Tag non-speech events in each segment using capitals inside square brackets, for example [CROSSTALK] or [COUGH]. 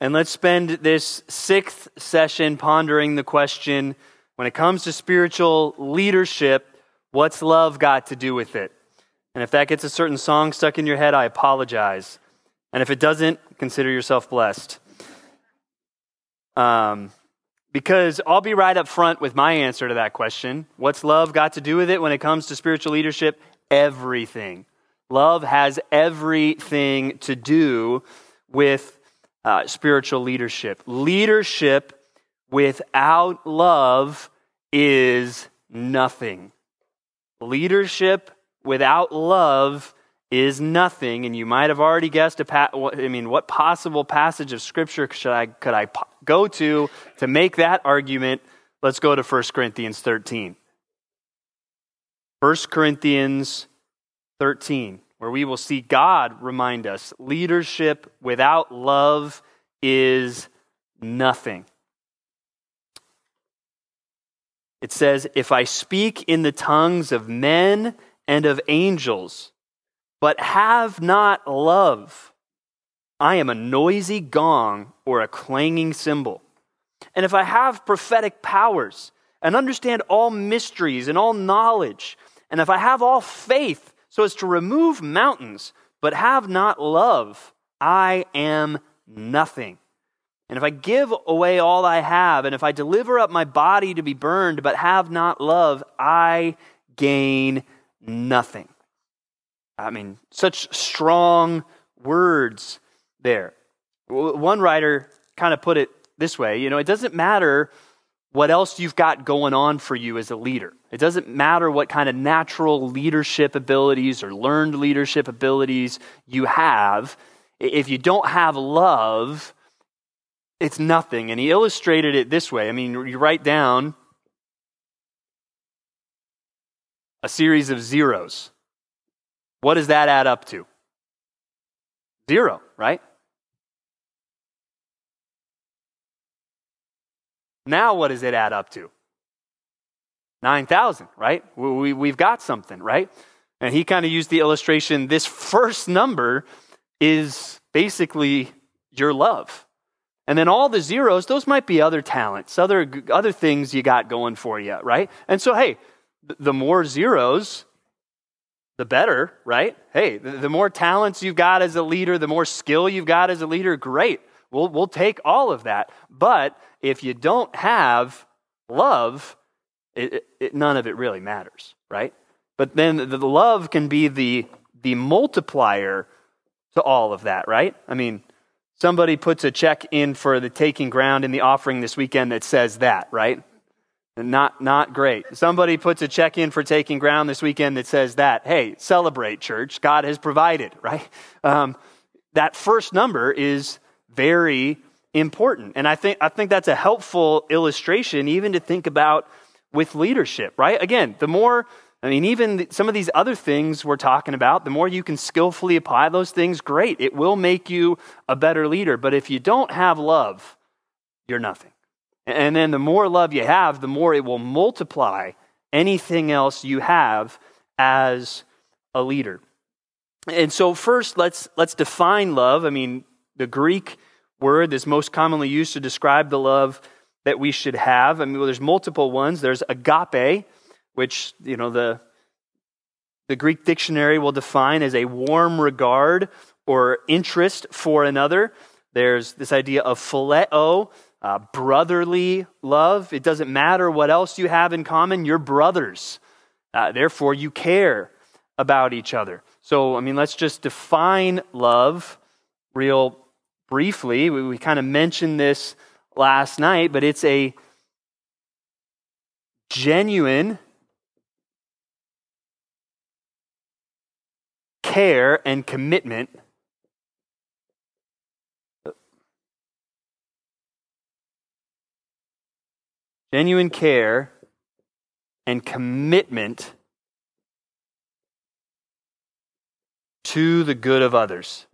and let's spend this sixth session pondering the question when it comes to spiritual leadership, what's love got to do with it? And if that gets a certain song stuck in your head, I apologize. And if it doesn't, consider yourself blessed. Um, because I'll be right up front with my answer to that question. What's love got to do with it when it comes to spiritual leadership? Everything. Love has everything to do with uh, spiritual leadership. Leadership without love is nothing. Leadership without love is nothing. And you might have already guessed, a pa- I mean, what possible passage of Scripture should I, could I po- go to to make that argument? Let's go to 1 Corinthians 13. 1 Corinthians 13 where we will see God remind us leadership without love is nothing. It says, If I speak in the tongues of men and of angels, but have not love, I am a noisy gong or a clanging cymbal. And if I have prophetic powers and understand all mysteries and all knowledge, and if I have all faith, so as to remove mountains, but have not love, I am nothing. And if I give away all I have, and if I deliver up my body to be burned, but have not love, I gain nothing. I mean, such strong words there. One writer kind of put it this way you know, it doesn't matter what else you've got going on for you as a leader. It doesn't matter what kind of natural leadership abilities or learned leadership abilities you have. If you don't have love, it's nothing. And he illustrated it this way. I mean, you write down a series of zeros. What does that add up to? Zero, right? Now, what does it add up to? 9,000, right? We, we, have got something, right? And he kind of used the illustration this first number is basically your love. And then all the zeros, those might be other talents, other, other things you got going for you, right? And so, hey, the more zeros, the better, right? Hey, the more talents you've got as a leader, the more skill you've got as a leader, great. We'll, we'll take all of that. But if you don't have love, it, it, none of it really matters, right? But then the, the love can be the, the multiplier to all of that, right? I mean, somebody puts a check in for the taking ground in the offering this weekend that says that, right? Not, not great. Somebody puts a check in for taking ground this weekend that says that. Hey, celebrate, church. God has provided, right? Um, that first number is very important. And I think, I think that's a helpful illustration even to think about with leadership, right? Again, the more, I mean, even some of these other things we're talking about, the more you can skillfully apply those things, great. It will make you a better leader. But if you don't have love, you're nothing. And then the more love you have, the more it will multiply anything else you have as a leader. And so first let's let's define love. I mean, the Greek word that's most commonly used to describe the love that we should have. I mean, well, there's multiple ones. There's agape, which, you know, the, the Greek dictionary will define as a warm regard or interest for another. There's this idea of phileo, uh, brotherly love. It doesn't matter what else you have in common, you're brothers. Uh, therefore, you care about each other. So, I mean, let's just define love real briefly. We, we kind of mentioned this last night, but it's a genuine care and commitment genuine care and commitment to the good of others.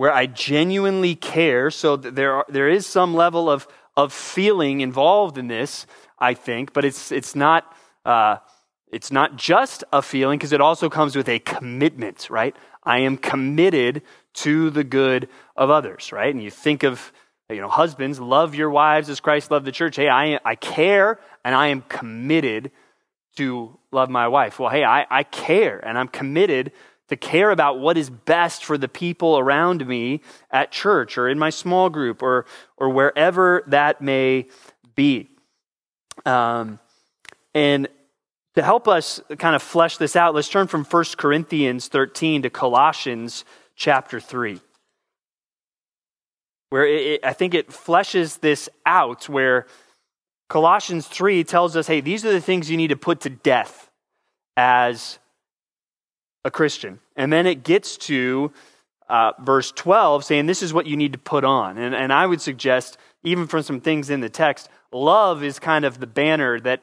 Where I genuinely care. So there, are, there is some level of, of feeling involved in this, I think, but it's, it's not. Uh, it's not just a feeling because it also comes with a commitment, right? I am committed to the good of others, right? And you think of, you know, husbands, love your wives as Christ loved the church. Hey, I, I care and I am committed to love my wife. Well, hey, I, I care and I'm committed to care about what is best for the people around me at church or in my small group or, or wherever that may be. Um, and to help us kind of flesh this out, let's turn from 1 Corinthians 13 to Colossians chapter 3, where it, I think it fleshes this out, where Colossians 3 tells us hey, these are the things you need to put to death as a Christian. And then it gets to uh, verse 12 saying this is what you need to put on. And, and I would suggest, even from some things in the text, love is kind of the banner that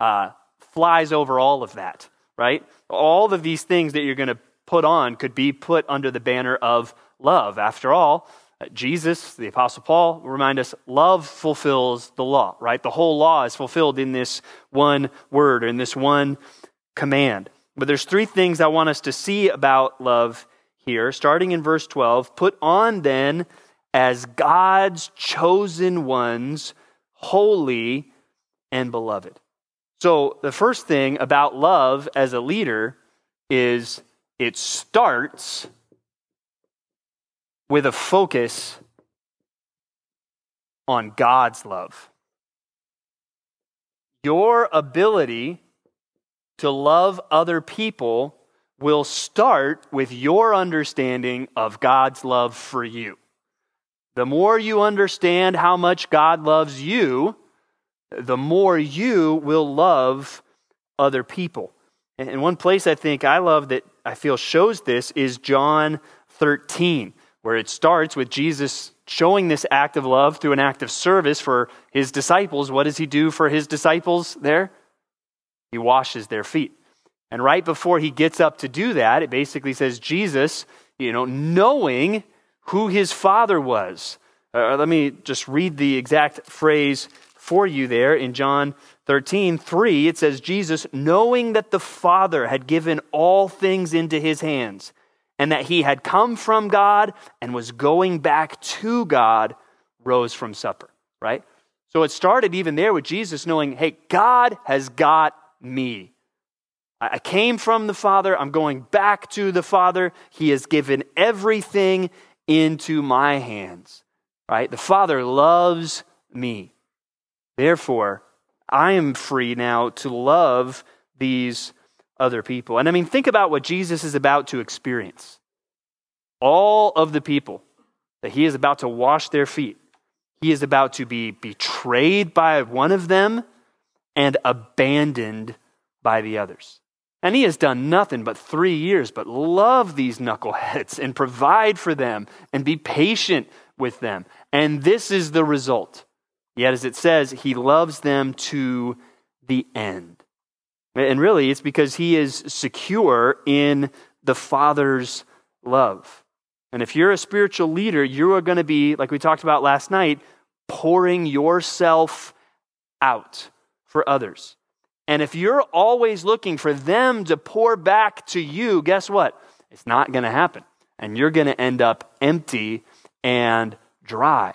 uh, flies over all of that, right? All of these things that you're going to put on could be put under the banner of love. After all, Jesus, the Apostle Paul, remind us love fulfills the law, right? The whole law is fulfilled in this one word, or in this one command. But there's three things I want us to see about love here, starting in verse 12. Put on then as God's chosen ones, holy and beloved. So, the first thing about love as a leader is it starts with a focus on God's love. Your ability to love other people will start with your understanding of God's love for you. The more you understand how much God loves you, the more you will love other people. And one place I think I love that I feel shows this is John 13, where it starts with Jesus showing this act of love through an act of service for his disciples. What does he do for his disciples there? He washes their feet. And right before he gets up to do that, it basically says Jesus, you know, knowing who his father was. Uh, let me just read the exact phrase for you there in John 13, 3, it says, Jesus, knowing that the Father had given all things into his hands, and that he had come from God and was going back to God, rose from supper, right? So it started even there with Jesus knowing, hey, God has got me. I came from the Father. I'm going back to the Father. He has given everything into my hands, right? The Father loves me. Therefore, I am free now to love these other people. And I mean, think about what Jesus is about to experience. All of the people that he is about to wash their feet, he is about to be betrayed by one of them and abandoned by the others. And he has done nothing but three years, but love these knuckleheads and provide for them and be patient with them. And this is the result Yet, as it says, he loves them to the end. And really, it's because he is secure in the Father's love. And if you're a spiritual leader, you are going to be, like we talked about last night, pouring yourself out for others. And if you're always looking for them to pour back to you, guess what? It's not going to happen. And you're going to end up empty and dry.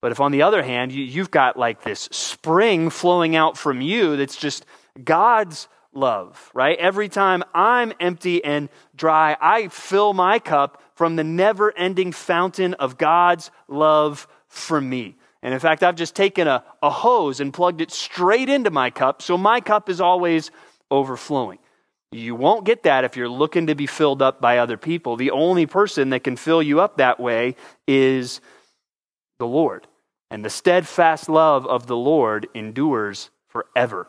But if, on the other hand, you, have got like this spring flowing out from you that's just God's love, right? Every time I'm empty and dry, I fill my cup from the never ending fountain of God's love for me. And in fact, I've just taken a, a hose and plugged it straight into my cup, so my cup is always overflowing. You won't get that if you're looking to be filled up by other people. The only person that can fill you up that way is the Lord. And the steadfast love of the Lord endures forever.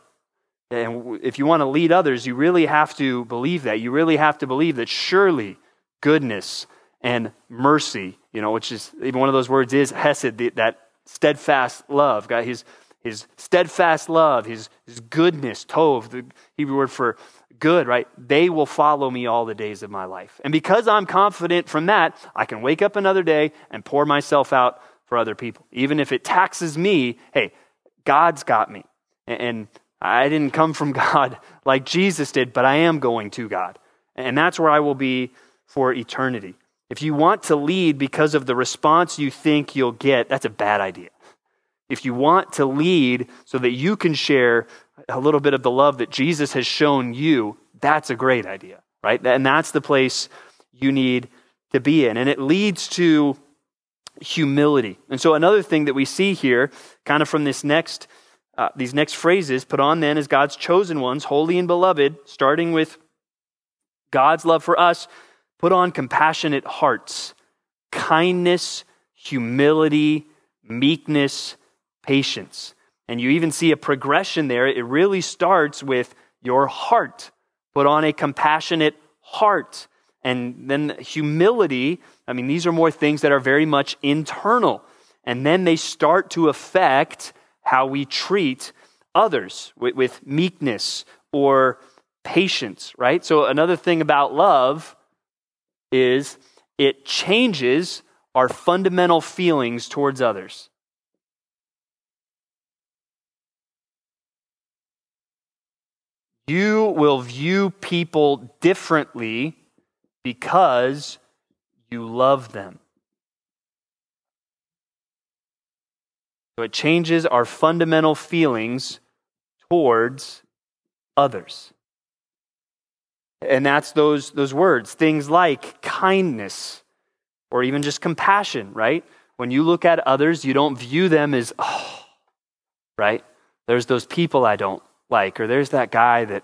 And if you want to lead others, you really have to believe that. You really have to believe that surely goodness and mercy, you know, which is even one of those words is hesed, that steadfast love. God, his, his steadfast love, his, his goodness, tov, the Hebrew word for good, right? They will follow me all the days of my life. And because I'm confident from that, I can wake up another day and pour myself out for other people. Even if it taxes me, hey, God's got me. And I didn't come from [LAUGHS] God like Jesus did, but I am going to God. And that's where I will be for eternity. If you want to lead because of the response you think you'll get, that's a bad idea. If you want to lead so that you can share a little bit of the love that Jesus has shown you, that's a great idea, right? And that's the place you need to be in. And it leads to humility. And so another thing that we see here, kind of from this next, uh, these next phrases, put on then as God's chosen ones, holy and beloved, starting with God's love for us, put on compassionate hearts, kindness, humility, meekness, patience. And you even see a progression there. It really starts with your heart. Put on a compassionate heart. And then humility, I mean, these are more things that are very much internal. And then they start to affect how we treat others with, with meekness or patience, right? So, another thing about love is it changes our fundamental feelings towards others. You will view people differently because you love them. So it changes our fundamental feelings towards others. And that's those, those words, things like kindness or even just compassion, right? When you look at others, you don't view them as, oh, right? There's those people I don't like, or there's that guy that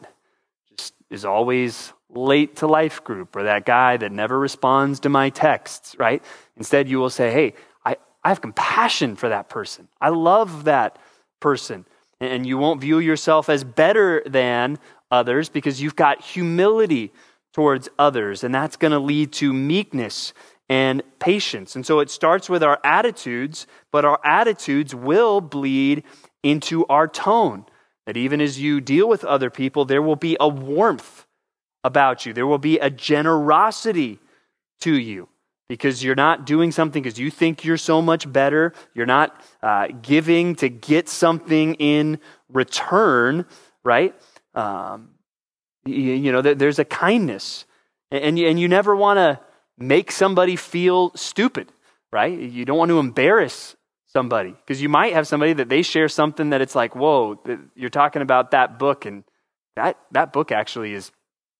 just is always late to life group, or that guy that never responds to my texts, right? Instead, you will say, hey, I, I have compassion for that person. I love that person. And you won't view yourself as better than others because you've got humility towards others. And that's going to lead to meekness and patience. And so it starts with our attitudes, but our attitudes will bleed into our tone. That even as you deal with other people, there will be a warmth about you, there will be a generosity to you because you're not doing something because you think you're so much better. You're not uh, giving to get something in return, right? Um, you, you, know, there's a kindness, and you, and you never want to make somebody feel stupid, right? You don't want to embarrass somebody because you might have somebody that they share something that it's like, whoa, you're talking about that book, and that that book actually is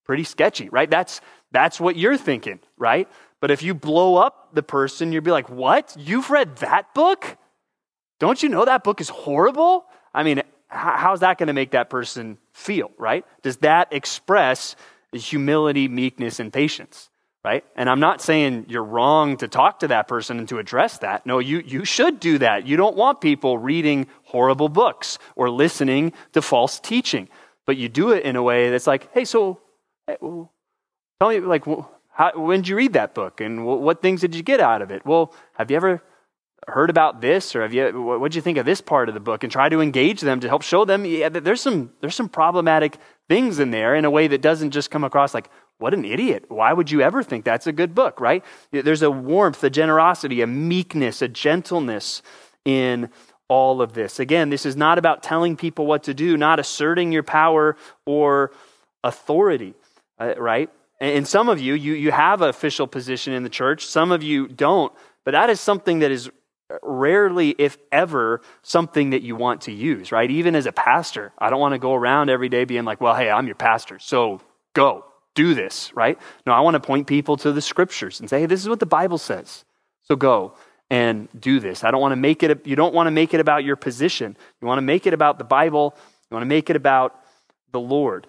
pretty sketchy, right? That's that's what you're thinking, right? But if you blow up the person, you'd be like, what? You've read that book? Don't you know that book is horrible? I mean, how's that going to make that person feel, right? Does that express humility, meekness, and patience? right? And I'm not saying you're wrong to talk to that person and to address that. No, you, you should do that. You don't want people reading horrible books or listening to false teaching, but you do it in a way that's like, hey, so hey, well, tell me, like, how, when did you read that book and what things did you get out of it? Well, have you ever heard about this or have you what did you think of this part of the book and try to engage them to help show them yeah, there's some there's some problematic things in there in a way that doesn't just come across like what an idiot. Why would you ever think that's a good book, right? There's a warmth, a generosity, a meekness, a gentleness in all of this. Again, this is not about telling people what to do, not asserting your power or authority, uh, right? And some of you, you, you have an official position in the church, some of you don't, but that is something that is rarely, if ever, something that you want to use, right? Even as a pastor, I don't want to go around every day being like, well, hey, I'm your pastor, so go, do this, right? No, I want to point people to the scriptures and say, hey, this is what the Bible says. So go and do this. I don't want to make it, you don't want to make it about your position. You want to make it about the Bible. You want to make it about the Lord.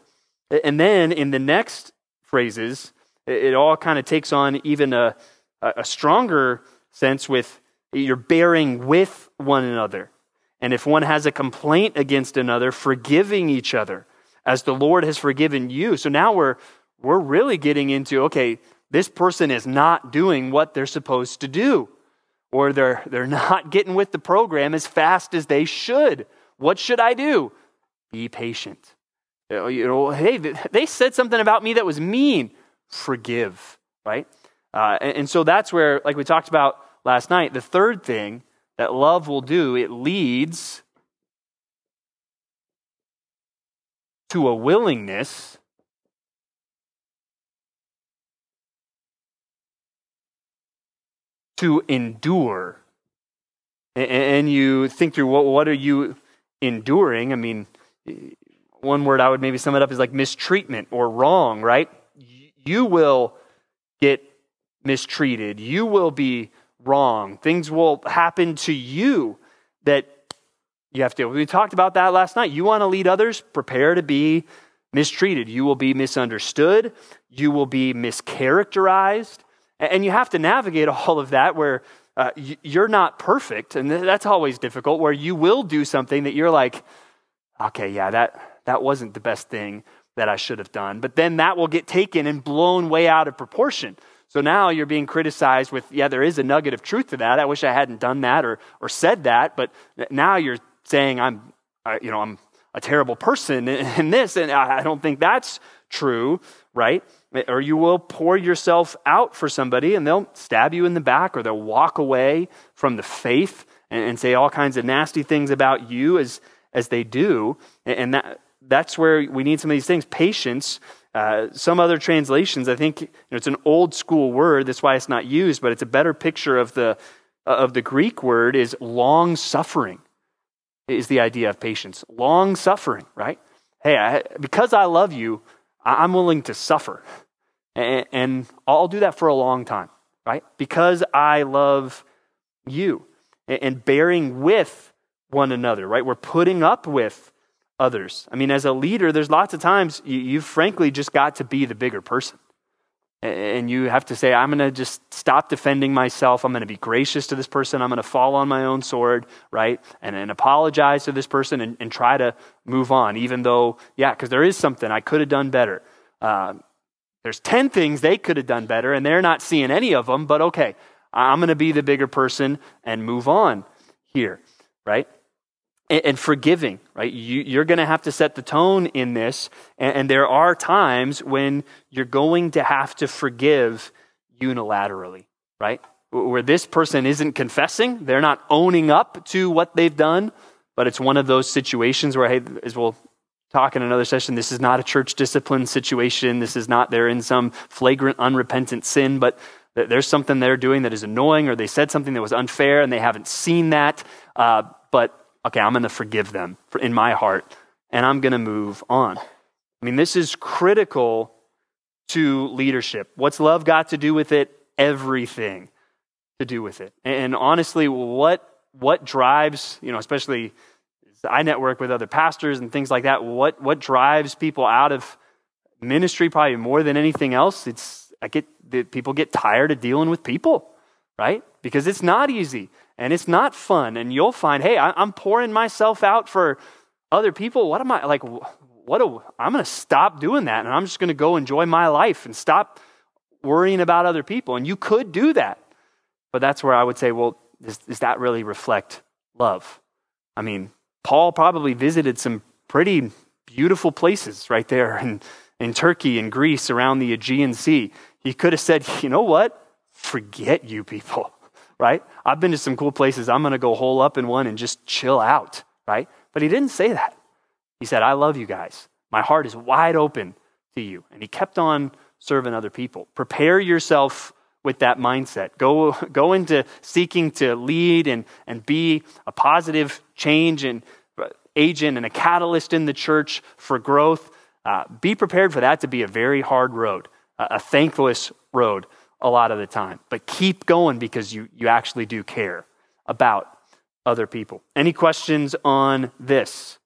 And then in the next phrases, it all kind of takes on even a, a stronger sense with you're bearing with one another. And if one has a complaint against another, forgiving each other as the Lord has forgiven you. So now we're we're really getting into okay, this person is not doing what they're supposed to do, or they're, they're not [LAUGHS] getting with the program as fast as they should. What should I do? Be patient. You know, hey, they said something about me that was mean. Forgive, right? Uh, and, and so that's where, like we talked about last night, the third thing that love will do, it leads to a willingness to endure. And you think through what, what are you enduring? I mean, one word I would maybe sum it up is like mistreatment or wrong, right? You will get mistreated. You will be wrong. Things will happen to you that you have to. We talked about that last night. You want to lead others, prepare to be mistreated. You will be misunderstood. You will be mischaracterized. And you have to navigate [LAUGHS] all of that where uh, you're not perfect. And that's always difficult, where you will do something that you're like, okay, yeah, that, that wasn't the best thing that I should have done. But then that will get taken and blown way out of proportion. So now you're being criticized with, yeah, there is a nugget of truth to that. I wish I hadn't done that or, or said that. But now you're saying I'm, you know, I'm a terrible person [LAUGHS] in this. And I don't think that's true, right? Or you will pour yourself out for somebody and they'll stab you in the back or they'll walk away from the faith and, and say all kinds of nasty things about you as, as they do. And that, that's where we need some of these things. Patience. Uh, some other translations, I think you know, it's an old school word. That's why it's not used, but it's a better picture of the, uh, of the Greek word is long suffering is the idea of patience. Long suffering, right? Hey, I, because I love you, I'm willing to suffer. And, and I'll do that for a long time, right? Because I love you. And, and bearing with one another, right? We're putting up with others. I mean, as a leader, there's lots of times you, you've frankly just got to be the bigger person. And you have to say, I'm going to just stop defending myself. I'm going to be gracious to this person. I'm going to fall on my own sword, right? And, and apologize to this person and, and try to move on, even though, yeah, because there is something I could have done better. Uh, there's 10 things they could have done better, and they're not seeing any of them, but okay, I'm going to be the bigger person and move on here, right? And, forgiving, right? You, are going to have to set the tone in this. And, and, there are times when you're going to have to forgive unilaterally, right? Where this person isn't confessing, they're not owning up to what they've done, but it's one of those situations where, hey, as we'll talk in another session, this is not a church discipline situation. This is not they're in some flagrant, unrepentant sin, but there's something they're doing that is annoying, or they said something that was unfair and they haven't seen that. Uh, but okay, I'm going to forgive them in my heart and I'm going to move on. I mean, this is critical to leadership. What's love got to do with it? Everything to do with it. And honestly, what what drives, you know, especially I network with other pastors and things like that, what what drives people out of ministry probably more than anything else? It's I get people get tired of dealing with people, right? Because it's not easy and it's not fun. And you'll find, hey, I, am pouring myself out for other people. What am I like? What a, I'm going to stop doing that, and I'm just going to go enjoy my life and stop worrying about other people. And you could do that, but that's where I would say, well, does, does that really reflect love? I mean, Paul probably visited some pretty beautiful places right there in, in Turkey and Greece around the Aegean Sea. He could have said, you know what? Forget you people right? I've been to some cool places. I'm going to go hole up in one and just chill out, right? But he didn't say that. He said, I love you guys. My heart is wide open to you. And he kept on serving other people. Prepare yourself with that mindset. Go, go into seeking to lead and, and be a positive change and agent and a catalyst in the church for growth. Uh, be prepared for that to be a very hard road, a, a thankless road a lot of the time. But keep going because you, you actually do care about other people. Any questions on this?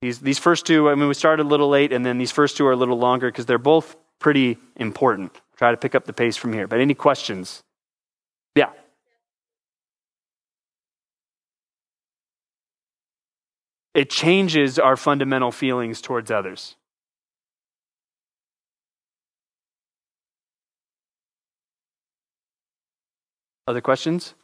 These, these first two, I mean, we started a little late, and then these first two are a little longer because they're both pretty important. Try to pick up the pace from here. But any questions? Yeah. It changes our fundamental feelings towards others. Other questions?